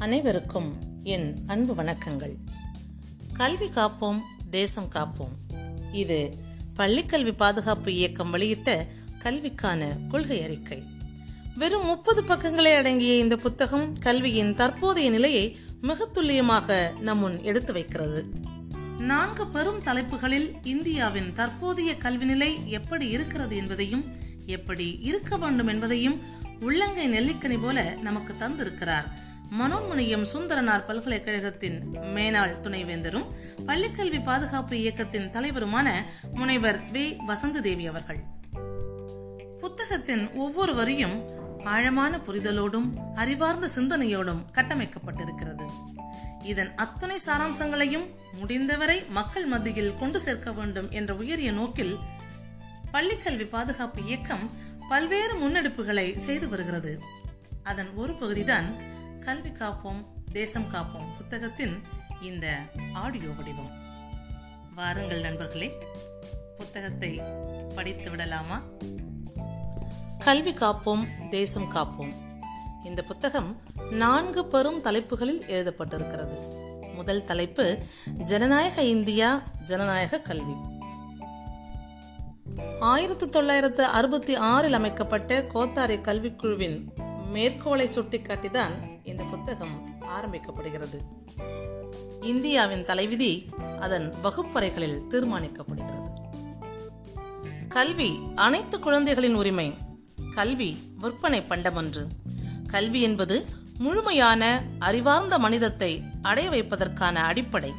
அனைவருக்கும் என் அன்பு வணக்கங்கள். கல்வி காப்போம் தேசம் காப்போம். இது பள்ளிக்கல்வி பாதுகாப்பு இயக்கம் வெளியிட்ட கல்விக்கான கொள்கை அறிக்கை. வெறும் முப்பது பக்கங்களே அடங்கிய இந்த புத்தகம் கல்வியின் தற்போதைய நிலையை மிக துல்லியமாக நம்முன் எடுத்து வைக்கிறது. நான்கு பெரும் தலைப்புகளில் இந்தியாவின் தற்போதைய கல்வி நிலை எப்படி இருக்கிறது என்பதையும் எப்படி இருக்க வேண்டும் என்பதையும் உள்ளங்கை நெல்லிக்கனி போல நமக்கு தந்திருக்கிறார். மனோன்மணியம் சுந்தரனார் பல்கலைக்கழகத்தின் மேனாள் துணைவேந்தரும் பள்ளிக்கல்வி பாதுகாப்பு இயக்கத்தின் தலைவருமான முனைவர் வே. வசந்த தேவி அவர்கள். புத்தகத்தின் ஒவ்வொரு வரியும் ஆழமான புரிதலோடும் அறிவார்ந்த சிந்தனையோடும் கட்டமைக்கப்பட்டிருக்கிறது. இதன் அத்துணை சாராம்சங்களையும் முடிந்தவரை மக்கள் மத்தியில் கொண்டு சேர்க்க வேண்டும் என்ற உயரிய நோக்கில் பள்ளிக்கல்வி பாதுகாப்பு இயக்கம் பல்வேறு முன்னெடுப்புகளை செய்து வருகிறது. அதன் ஒரு பகுதிதான் கல்வி காப்போம் தேசம் காப்போம் புத்தகத்தின் இந்த ஆடியோ வடிவம். வாருங்கள் நண்பர்களே புத்தகத்தை படித்து விடலாமா? கல்வி காப்போம் தேசம் காப்போம். இந்த புத்தகம் நான்கு பெரும் தலைப்புகளில் எழுதப்பட்டிருக்கிறது. முதல் தலைப்பு ஜனநாயக இந்தியா ஜனநாயக கல்வி. ஆயிரத்தி தொள்ளாயிரத்து அறுபத்தி ஆறில் அமைக்கப்பட்ட கோத்தாரி கல்விக்குழுவின் மேற்கோளை சுட்டிக்காட்டிதான் இந்த புத்தகம் ஆரம்பிக்கப்படுகிறது. இந்தியாவின் தலைவிதி அதன் வகுப்பறைகளில் தீர்மானிக்கப்படுகிறது. கல்வி அனைத்து குழந்தைகளின் உரிமை. கல்வி விற்பனை பண்டமன்று கல்வி என்பது முழுமையான அறிவார்ந்த மனிதத்தை அடைய வைப்பதற்கான அடிப்படை.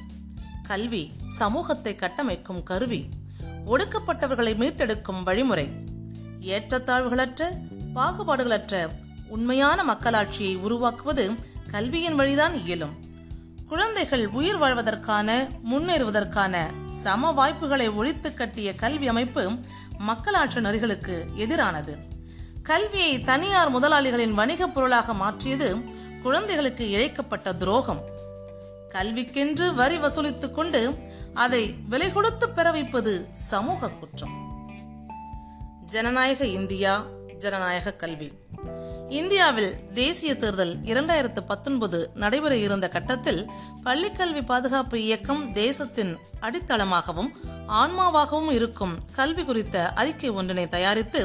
கல்வி சமூகத்தை கட்டமைக்கும் கருவி. ஒடுக்கப்பட்டவர்களை மீட்டெடுக்கும் வழிமுறை. ஏற்றத்தாழ்வுகளற்ற பாகுபாடுகளற்ற உண்மையான மக்களாட்சியை உருவாக்குவது கல்வியின் வழிதான் இயலும். குழந்தைகள் உயிர் வாழ்வதற்கான முன்னேறுவதற்கான சம வாய்ப்புகளை ஒழித்து கட்டிய கல்வி அமைப்பு மக்களாட்சி நெறிகளுக்கு எதிரானது. கல்வியை தனியார் முதலாளிகளின் வணிகப் பொருளாக மாற்றியது குழந்தைகளுக்கு இழைக்கப்பட்ட துரோகம். கல்விக்கென்று வரி வசூலித்துக் கொண்டு அதை விலை கொடுத்து பெற வைப்பது சமூக குற்றம். ஜனநாயக இந்தியா ஜனநாயக கல்வி. இந்தியாவில் தேசிய தேர்தல் இரண்டாயிரத்து பத்தொன்பது நடைபெற இருந்த கட்டத்தில் பள்ளிக்கல்வி பாதுகாப்பு இயக்கம் தேசத்தின் அடித்தளமாகவும் ஆன்மாவாகவும் இருக்கும் கல்வி குறித்த அறிக்கை ஒன்றினை தயாரித்து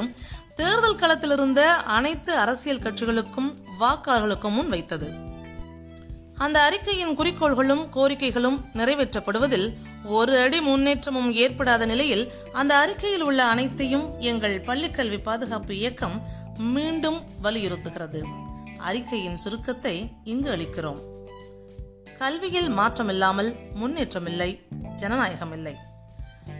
தேர்தல் களத்திலிருந்த அனைத்து அரசியல் கட்சிகளுக்கும் வாக்காளர்களுக்கும் முன் வைத்தது. அந்த அறிக்கையின் குறிக்கோள்களும் கோரிக்கைகளும் நிறைவேற்றப்படுவதில் ஒரு அடி முன்னேற்றமும் ஏற்படாத நிலையில் அந்த அறிக்கையில் உள்ள அனைத்தையும் எங்கள் பள்ளிக்கல்வி பாதுகாப்பு இயக்கம் மீண்டும் வலியுறுத்துகிறது. அறிக்கையின் சுருக்கத்தை இங்கு அளிக்கிறோம். கல்வியில் மாற்றமில்லாமல் முன்னேற்றமில்லை ஜனநாயகமில்லை.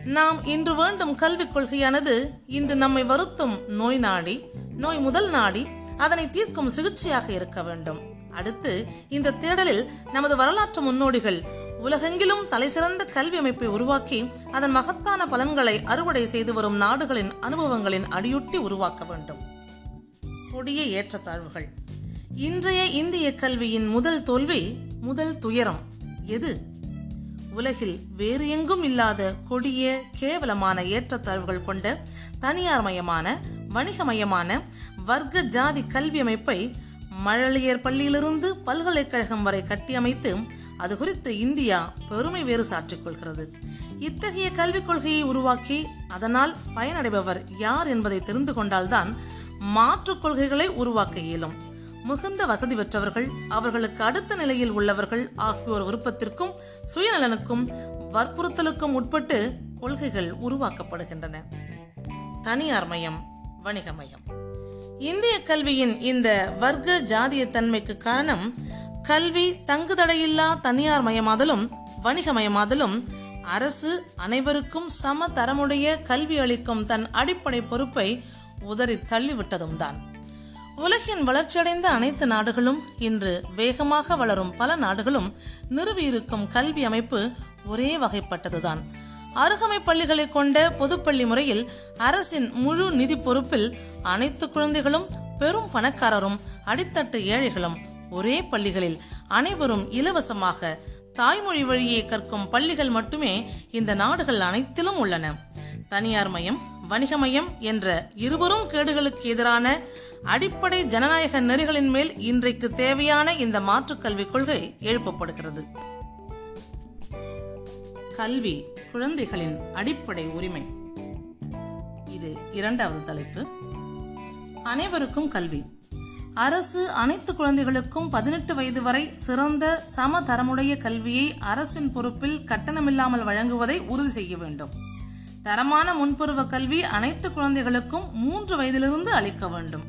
நாம் இன்று வேண்டும் கல்விக் கொள்கையானது இன்று நம்மை வருத்தும் நோய் நாடி நோய் முதல் நாடி அதனை தீர்க்கும் சிகிச்சையாக இருக்க வேண்டும். அடுத்து இந்த தேடலில் நமது வரலாற்று முன்னோடிகள் உலகெங்கிலும் தலைசிறந்த கல்வி அமைப்பை உருவாக்கி அதன் மகத்தான பலன்களை அறுவடை செய்து வரும் நாடுகளின் அனுபவங்களின் அடியொட்டி உருவாக்க வேண்டும். கொடிய ஏற்றத்தாழ்வுகள். இன்றைய இந்திய கல்வியின் முதல் தோல்வி முதல் துயரம் எது? உலகில் வேறு எங்கும் இல்லாத கொடிய கேவலமான ஏற்றத்தாழ்வுகள் கொண்ட தனியார் மையமான வணிக வணிகமயமான வர்க்க ஜாதி கல்வி அமைப்பை மழலையர் பள்ளியிலிருந்து பல்கலைக்கழகம் வரை கட்டியமைத்து அது குறித்து இந்தியா பெருமை வேறு சாற்றிக் கொள்கிறது. இத்தகைய கல்விக் கொள்கையை உருவாக்கி அதனால் பயனடைபவர் யார் என்பதை தெரிந்து கொண்டால்தான் மாற்றுக் கொள்கைகளை உருவாக்க இயலும். மிகுந்த வசதி பெற்றவர்கள் அவர்களுக்கு அடுத்த நிலையில் உள்ளவர்கள் ஆகியோர் விருப்பத்திற்கும் சுயநலனுக்கும் வற்புறுத்தலுக்கும் உட்பட்டு கொள்கைகள் உருவாக்கப்படுகின்றன. தனியார் மயம் வணிகமயம் இந்திய கல்வியின் இந்த வர்க்க ஜாதிய தன்மைக்கு காரணம் கல்வி தங்குதடையில்லா தனியார் மயமாதலும் வணிகமயமாதலும் அரசு அனைவருக்கும் சம தரமுடைய கல்வி அளிக்கும் தன் அடிப்படை பொறுப்பை உதறி தள்ளிவிட்டதும் தான் உலகின் வளர்ச்சியடைந்த அனைத்து நாடுகளும் இன்று வேகமாக வளரும் பல நாடுகளும் நிறுவியிருக்கும் கல்வி அமைப்பு ஒரே வகைப்பட்டதுதான். அருகமை பள்ளிகளை கொண்ட பொதுப்பள்ளி முறையில் அரசின் முழு நிதி பொறுப்பில் அனைத்து குழந்தைகளும் பெரும் பணக்காரரும் அடித்தட்டு ஏழைகளும் ஒரே பள்ளிகளில் அனைவரும் இலவசமாக தாய்மொழி வழியே கற்கும் பள்ளிகள் மட்டுமே இந்த நாடுகள் அனைத்திலும் உள்ளன. தனியார் மயம் வணிகமயம் என்ற இருவரும் கேடுகளுக்கு எதிரான அடிப்படை ஜனநாயக நெறிகளின் மேல் இன்றைக்கு தேவையான இந்த மாற்றுக் கல்விக் கொள்கை எழுப்பப்படுகிறது. கல்வி குழந்தைகளின் அடிப்படை உரிமை. இது இரண்டாவது தலைப்பு. அனைவருக்கும் கல்வி. அரசு அனைத்து குழந்தைகளுக்கும் பதினெட்டு வயது வரை சிறந்த சமதரமுடைய கல்வியை அரசின் பொறுப்பில் கட்டணமில்லாமல் வழங்குவதை உறுதி செய்ய வேண்டும். தரமான முன்பருவ கல்வி அனைத்து குழந்தைகளுக்கும் மூன்று வயதிலிருந்து அளிக்க வேண்டும்.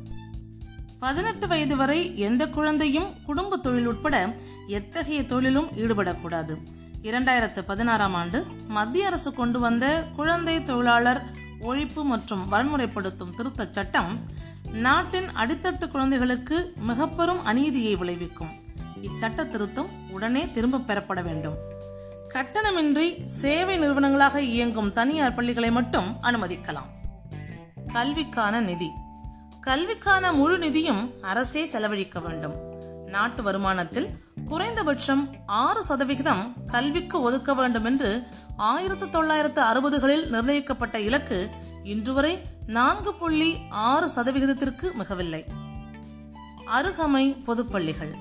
பதினெட்டு வயது வரை எந்த குழந்தையும் குடும்ப தொழில் உட்பட எத்தகைய தொழிலும் ஈடுபடக்கூடாது. இரண்டாயிரத்து பதினாறாம் ஆண்டு மத்திய அரசு கொண்டு வந்த குழந்தை தொழிலாளர் ஒழிப்பு மற்றும் வன்முறைப்படுத்தும் திருத்தச் சட்டம் நாட்டின் அடித்தட்டு குழந்தைகளுக்கு மிகப்பெரும் அநீதியை விளைவிக்கும். இச்சட்ட திருத்தம் உடனே திரும்பப் பெறப்பட வேண்டும். கட்டணமின்றி சேவை நிறுவனங்களாக இயங்கும் தனியார் பள்ளிகளை மட்டும் அனுமதிக்கலாம். கல்விக்கான நிதி. கல்விக்கான முழு நிதியும் அரசே செலவழிக்க வேண்டும். நாட்டு வருமானத்தில் குறைந்தபட்சம் ஆறு சதவிகிதம் கல்விக்கு ஒதுக்க வேண்டும் என்று ஆயிரத்தி தொள்ளாயிரத்து அறுபதுகளில் நிர்ணயிக்கப்பட்ட இலக்கு இன்று வரை நான்கு புள்ளி ஆறு சதவிகிதத்திற்கு மிகவில்லை. அருகமை பொதுப்பள்ளிகள்.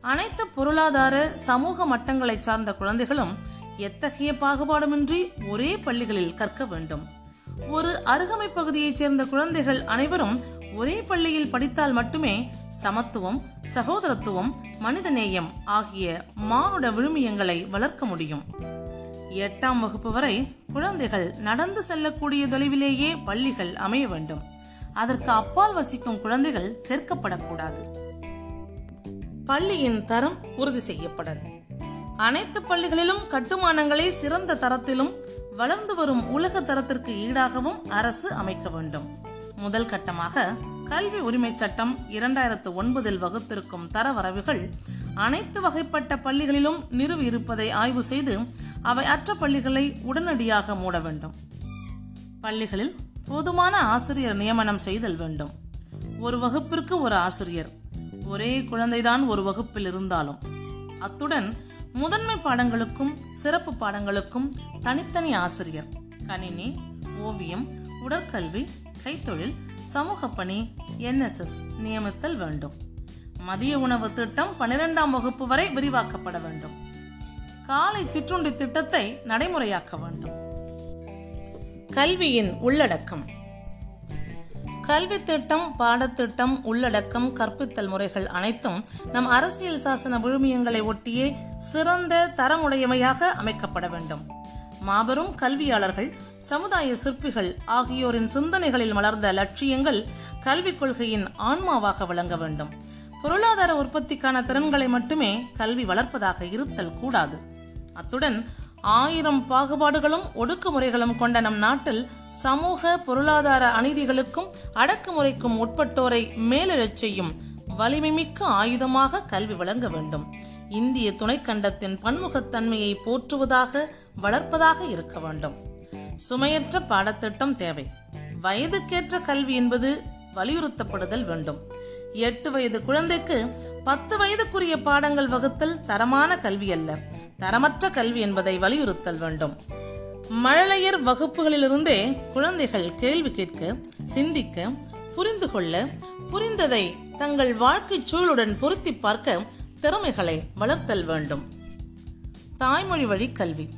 அனைத்து பொருளாதார சமூக மட்டங்களைச் சார்ந்த குழந்தைகளும் எத்தகைய பாகுபாடுமின்றி ஒரே பள்ளிகளில் கற்க வேண்டும். ஒரு அருகமை பகுதியைச் சேர்ந்த குழந்தைகள் அனைவரும் ஒரே பள்ளியில் படித்தால் மட்டுமே சமத்துவம் சகோதரத்துவம் மனிதநேயம் ஆகிய மானுட விழுமியங்களை வளர்க்க முடியும். எட்டாம் வகுப்பு வரை குழந்தைகள் நடந்து செல்லக்கூடிய தொலைவிலேயே பள்ளிகள் அமைய வேண்டும். அதற்கு அப்பால் வசிக்கும் குழந்தைகள் சேர்க்கப்படக்கூடாது. பள்ளியின் தரம் உறுதி செய்யப்படல். அனைத்து பள்ளிகளிலும் கட்டுமானங்களை சிறந்த தரத்திலும் வளர்ந்து வரும் உலக தரத்திற்கு ஈடாகவும் அரசு அமைக்க வேண்டும். முதல் கட்டமாக கல்வி உரிமை சட்டம் இரண்டாயிரத்து ஒன்பதில் வகுத்திருக்கும் தரவரவுகள் அனைத்து வகைப்பட்ட பள்ளிகளிலும் நிறுவி இருப்பதை ஆய்வு செய்து அவை அற்ற பள்ளிகளை உடனடியாக மூட வேண்டும். பள்ளிகளில் போதுமான ஆசிரியர் நியமனம் செய்தல் வேண்டும். ஒரு வகுப்பிற்கு ஒரு ஆசிரியர் ஒரே குழந்தைதான் ஒரு வகுப்பில் இருந்தாலும். அத்துடன் முதன்மை பாடங்களுக்கும் சிறப்பு பாடங்களுக்கும் தனித்தனி ஆசிரியர் கணினி ஓவியம் உடற்கல்வி கைத்தொழில் சமூக பணி என்எஸ்எஸ் நியமித்தல் வேண்டும். மதிய உணவு திட்டம் பனிரெண்டாம் வகுப்பு வரை விரிவாக்கப்பட வேண்டும். காலை சிற்றுண்டி திட்டத்தை நடைமுறையாக்க வேண்டும். கல்வியின் உள்ளடக்கம். கல்வி திட்டம் பாடத்திட்டம் உள்ளடக்கம் கற்பித்தல் முறைகள் அனைத்தும் நம் அரசியல் சாசன விழுமியங்களை ஒட்டியே சிறந்த தரமுடையவையாக அமைக்கப்பட வேண்டும். மாபெரும் கல்வியாளர்கள் சமுதாய சிற்பிகள் ஆகியோரின் சிந்தனைகளில் மலர்ந்த லட்சியங்கள் கல்விக் கொள்கையின் ஆன்மாவாக விளங்க வேண்டும். பொருளாதார உற்பத்திக்கான திறன்களை மட்டுமே கல்வி வளர்ப்பதாக இருத்தல் கூடாது. அத்துடன் ஆயிரம் பாகுபாடுகளும் ஒடுக்குமுறைகளும் கொண்ட நம் நாட்டில் சமூக பொருளாதார அநீதிகளுக்கும் அடக்குமுறைக்கும் உட்பட்டோரை மேலெழச் செய்யும் வலிமைமிக்க ஆயுதமாக கல்வி வழங்க வேண்டும். இந்திய துணைக்கண்டத்தின் பன்முகத்தன்மையை போற்றுவதாக வளர்ப்பதாக இருக்க வேண்டும். சுமையற்ற பாடத்திட்டம் தேவை. வயதுக்கேற்ற கல்வி என்பது வலியுறுத்தப்படுதல் வேண்டும். எட்டு வயது குழந்தைக்கு பத்து வயதுக்குரிய பாடங்கள் வகுத்தல் தரமான கல்வி அல்ல. தரமற்ற கல்வி என்பதை வலியுறுத்தல் வேண்டும். மழலையர் வகுப்புகளிலிருந்தே குழந்தைகள் கேள்வி கேட்க சிந்திக்க புரிந்து கொள்ள புரிந்ததை தங்கள் வாழ்க்கை சூழலுடன் பொருத்தி பார்க்க திறமைகளை வளர்த்தல் வேண்டும். தாய்மொழி வழி கல்வி.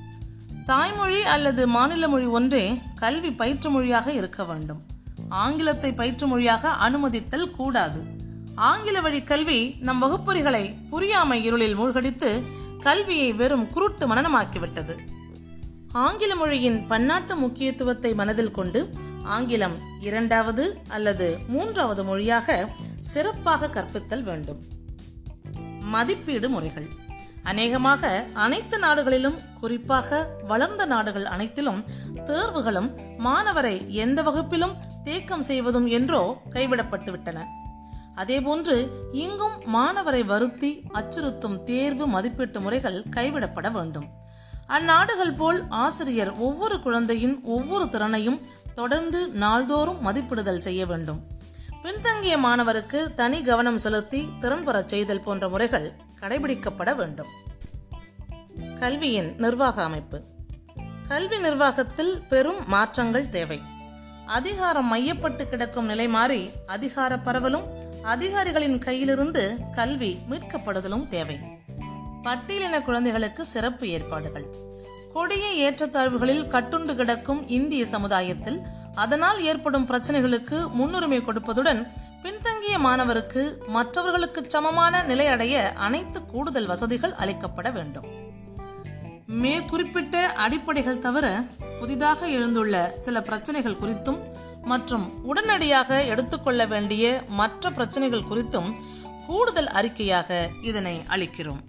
தாய்மொழி அல்லது மாநில மொழி ஒன்றே கல்வி பயிற்று மொழியாக இருக்க வேண்டும். ஆங்கிலத்தை பயிற்று மொழியாக அனுமதித்தல் கூடாது. ஆங்கில வழி கல்வி நம் வகுப்பறிகளை புரியாமை இருளில் மூழ்கடித்து கல்வியை வெறும் குருட்டு மனநமாக்கிவிட்டது ஆங்கில மொழியின் பன்னாட்டு முக்கியத்துவத்தை மனதில் கொண்டு ஆங்கிலம் இரண்டாவது அல்லது மூன்றாவது மொழியாக சிறப்பாக கற்பித்தல் வேண்டும். மதிப்பீடு முறைகள். அநேகமாக அனைத்து நாடுகளிலும் குறிப்பாக வளர்ந்த நாடுகள் அனைத்திலும் தேர்வுகளும் மாணவரை எந்த வகுப்பிலும் தேக்கம் செய்வதும் என்றோ கைவிடப்பட்டு விட்டன அதேபோன்று இங்கும் மாணவரை வருத்தி அச்சுறுத்தும் தேர்வு மதிப்பீட்டு முறைகள் கைவிடப்பட வேண்டும். அந்நாடுகள் போல் ஆசிரியர் ஒவ்வொரு குழந்தையின் ஒவ்வொரு திறனையும் தொடர்ந்து நாள்தோறும் மதிப்பிடுதல் செய்ய வேண்டும். பின்தங்கிய மாணவருக்கு தனி கவனம் செலுத்தி திறன் பெறச் செய்தல் போன்ற முறைகள் கடைபிடிக்கப்பட வேண்டும். கல்வியின் நிர்வாக அமைப்பு. கல்வி நிர்வாகத்தில் பெரும் மாற்றங்கள் தேவை. அதிகாரம் மையப்பட்டு கிடக்கும் நிலை மாறி அதிகார பரவலும் அதிகாரிகளின் கையிலிருந்து கல்வி மீட்கப்படுதலும் தேவை. பட்டியலின குழந்தைகளுக்கு சிறப்பு ஏற்பாடுகள். கொடிய ஏற்றத்தாழ்வுகளில் கட்டுண்டு கிடக்கும் இந்திய சமுதாயத்தில் அதனால் ஏற்படும் பிரச்சனைகளுக்கு முன்னுரிமை கொடுப்பதுடன் பின்தங்கிய மாணவருக்கு மற்றவர்களுக்கு சமமான நிலை அடைய அனைத்து கூடுதல் வசதிகள் அளிக்கப்பட வேண்டும். மேற்குறிப்பிட்ட அடிப்படைகள் தவிர புதிதாக எழுந்துள்ள சில பிரச்சனைகள் குறித்தும் மற்றும் உடனடியாக எடுத்துக்கொள்ள வேண்டிய மற்ற பிரச்சனைகள் குறித்தும் கூடுதல் அறிக்கையாக இதனை அளிக்கிறோம்.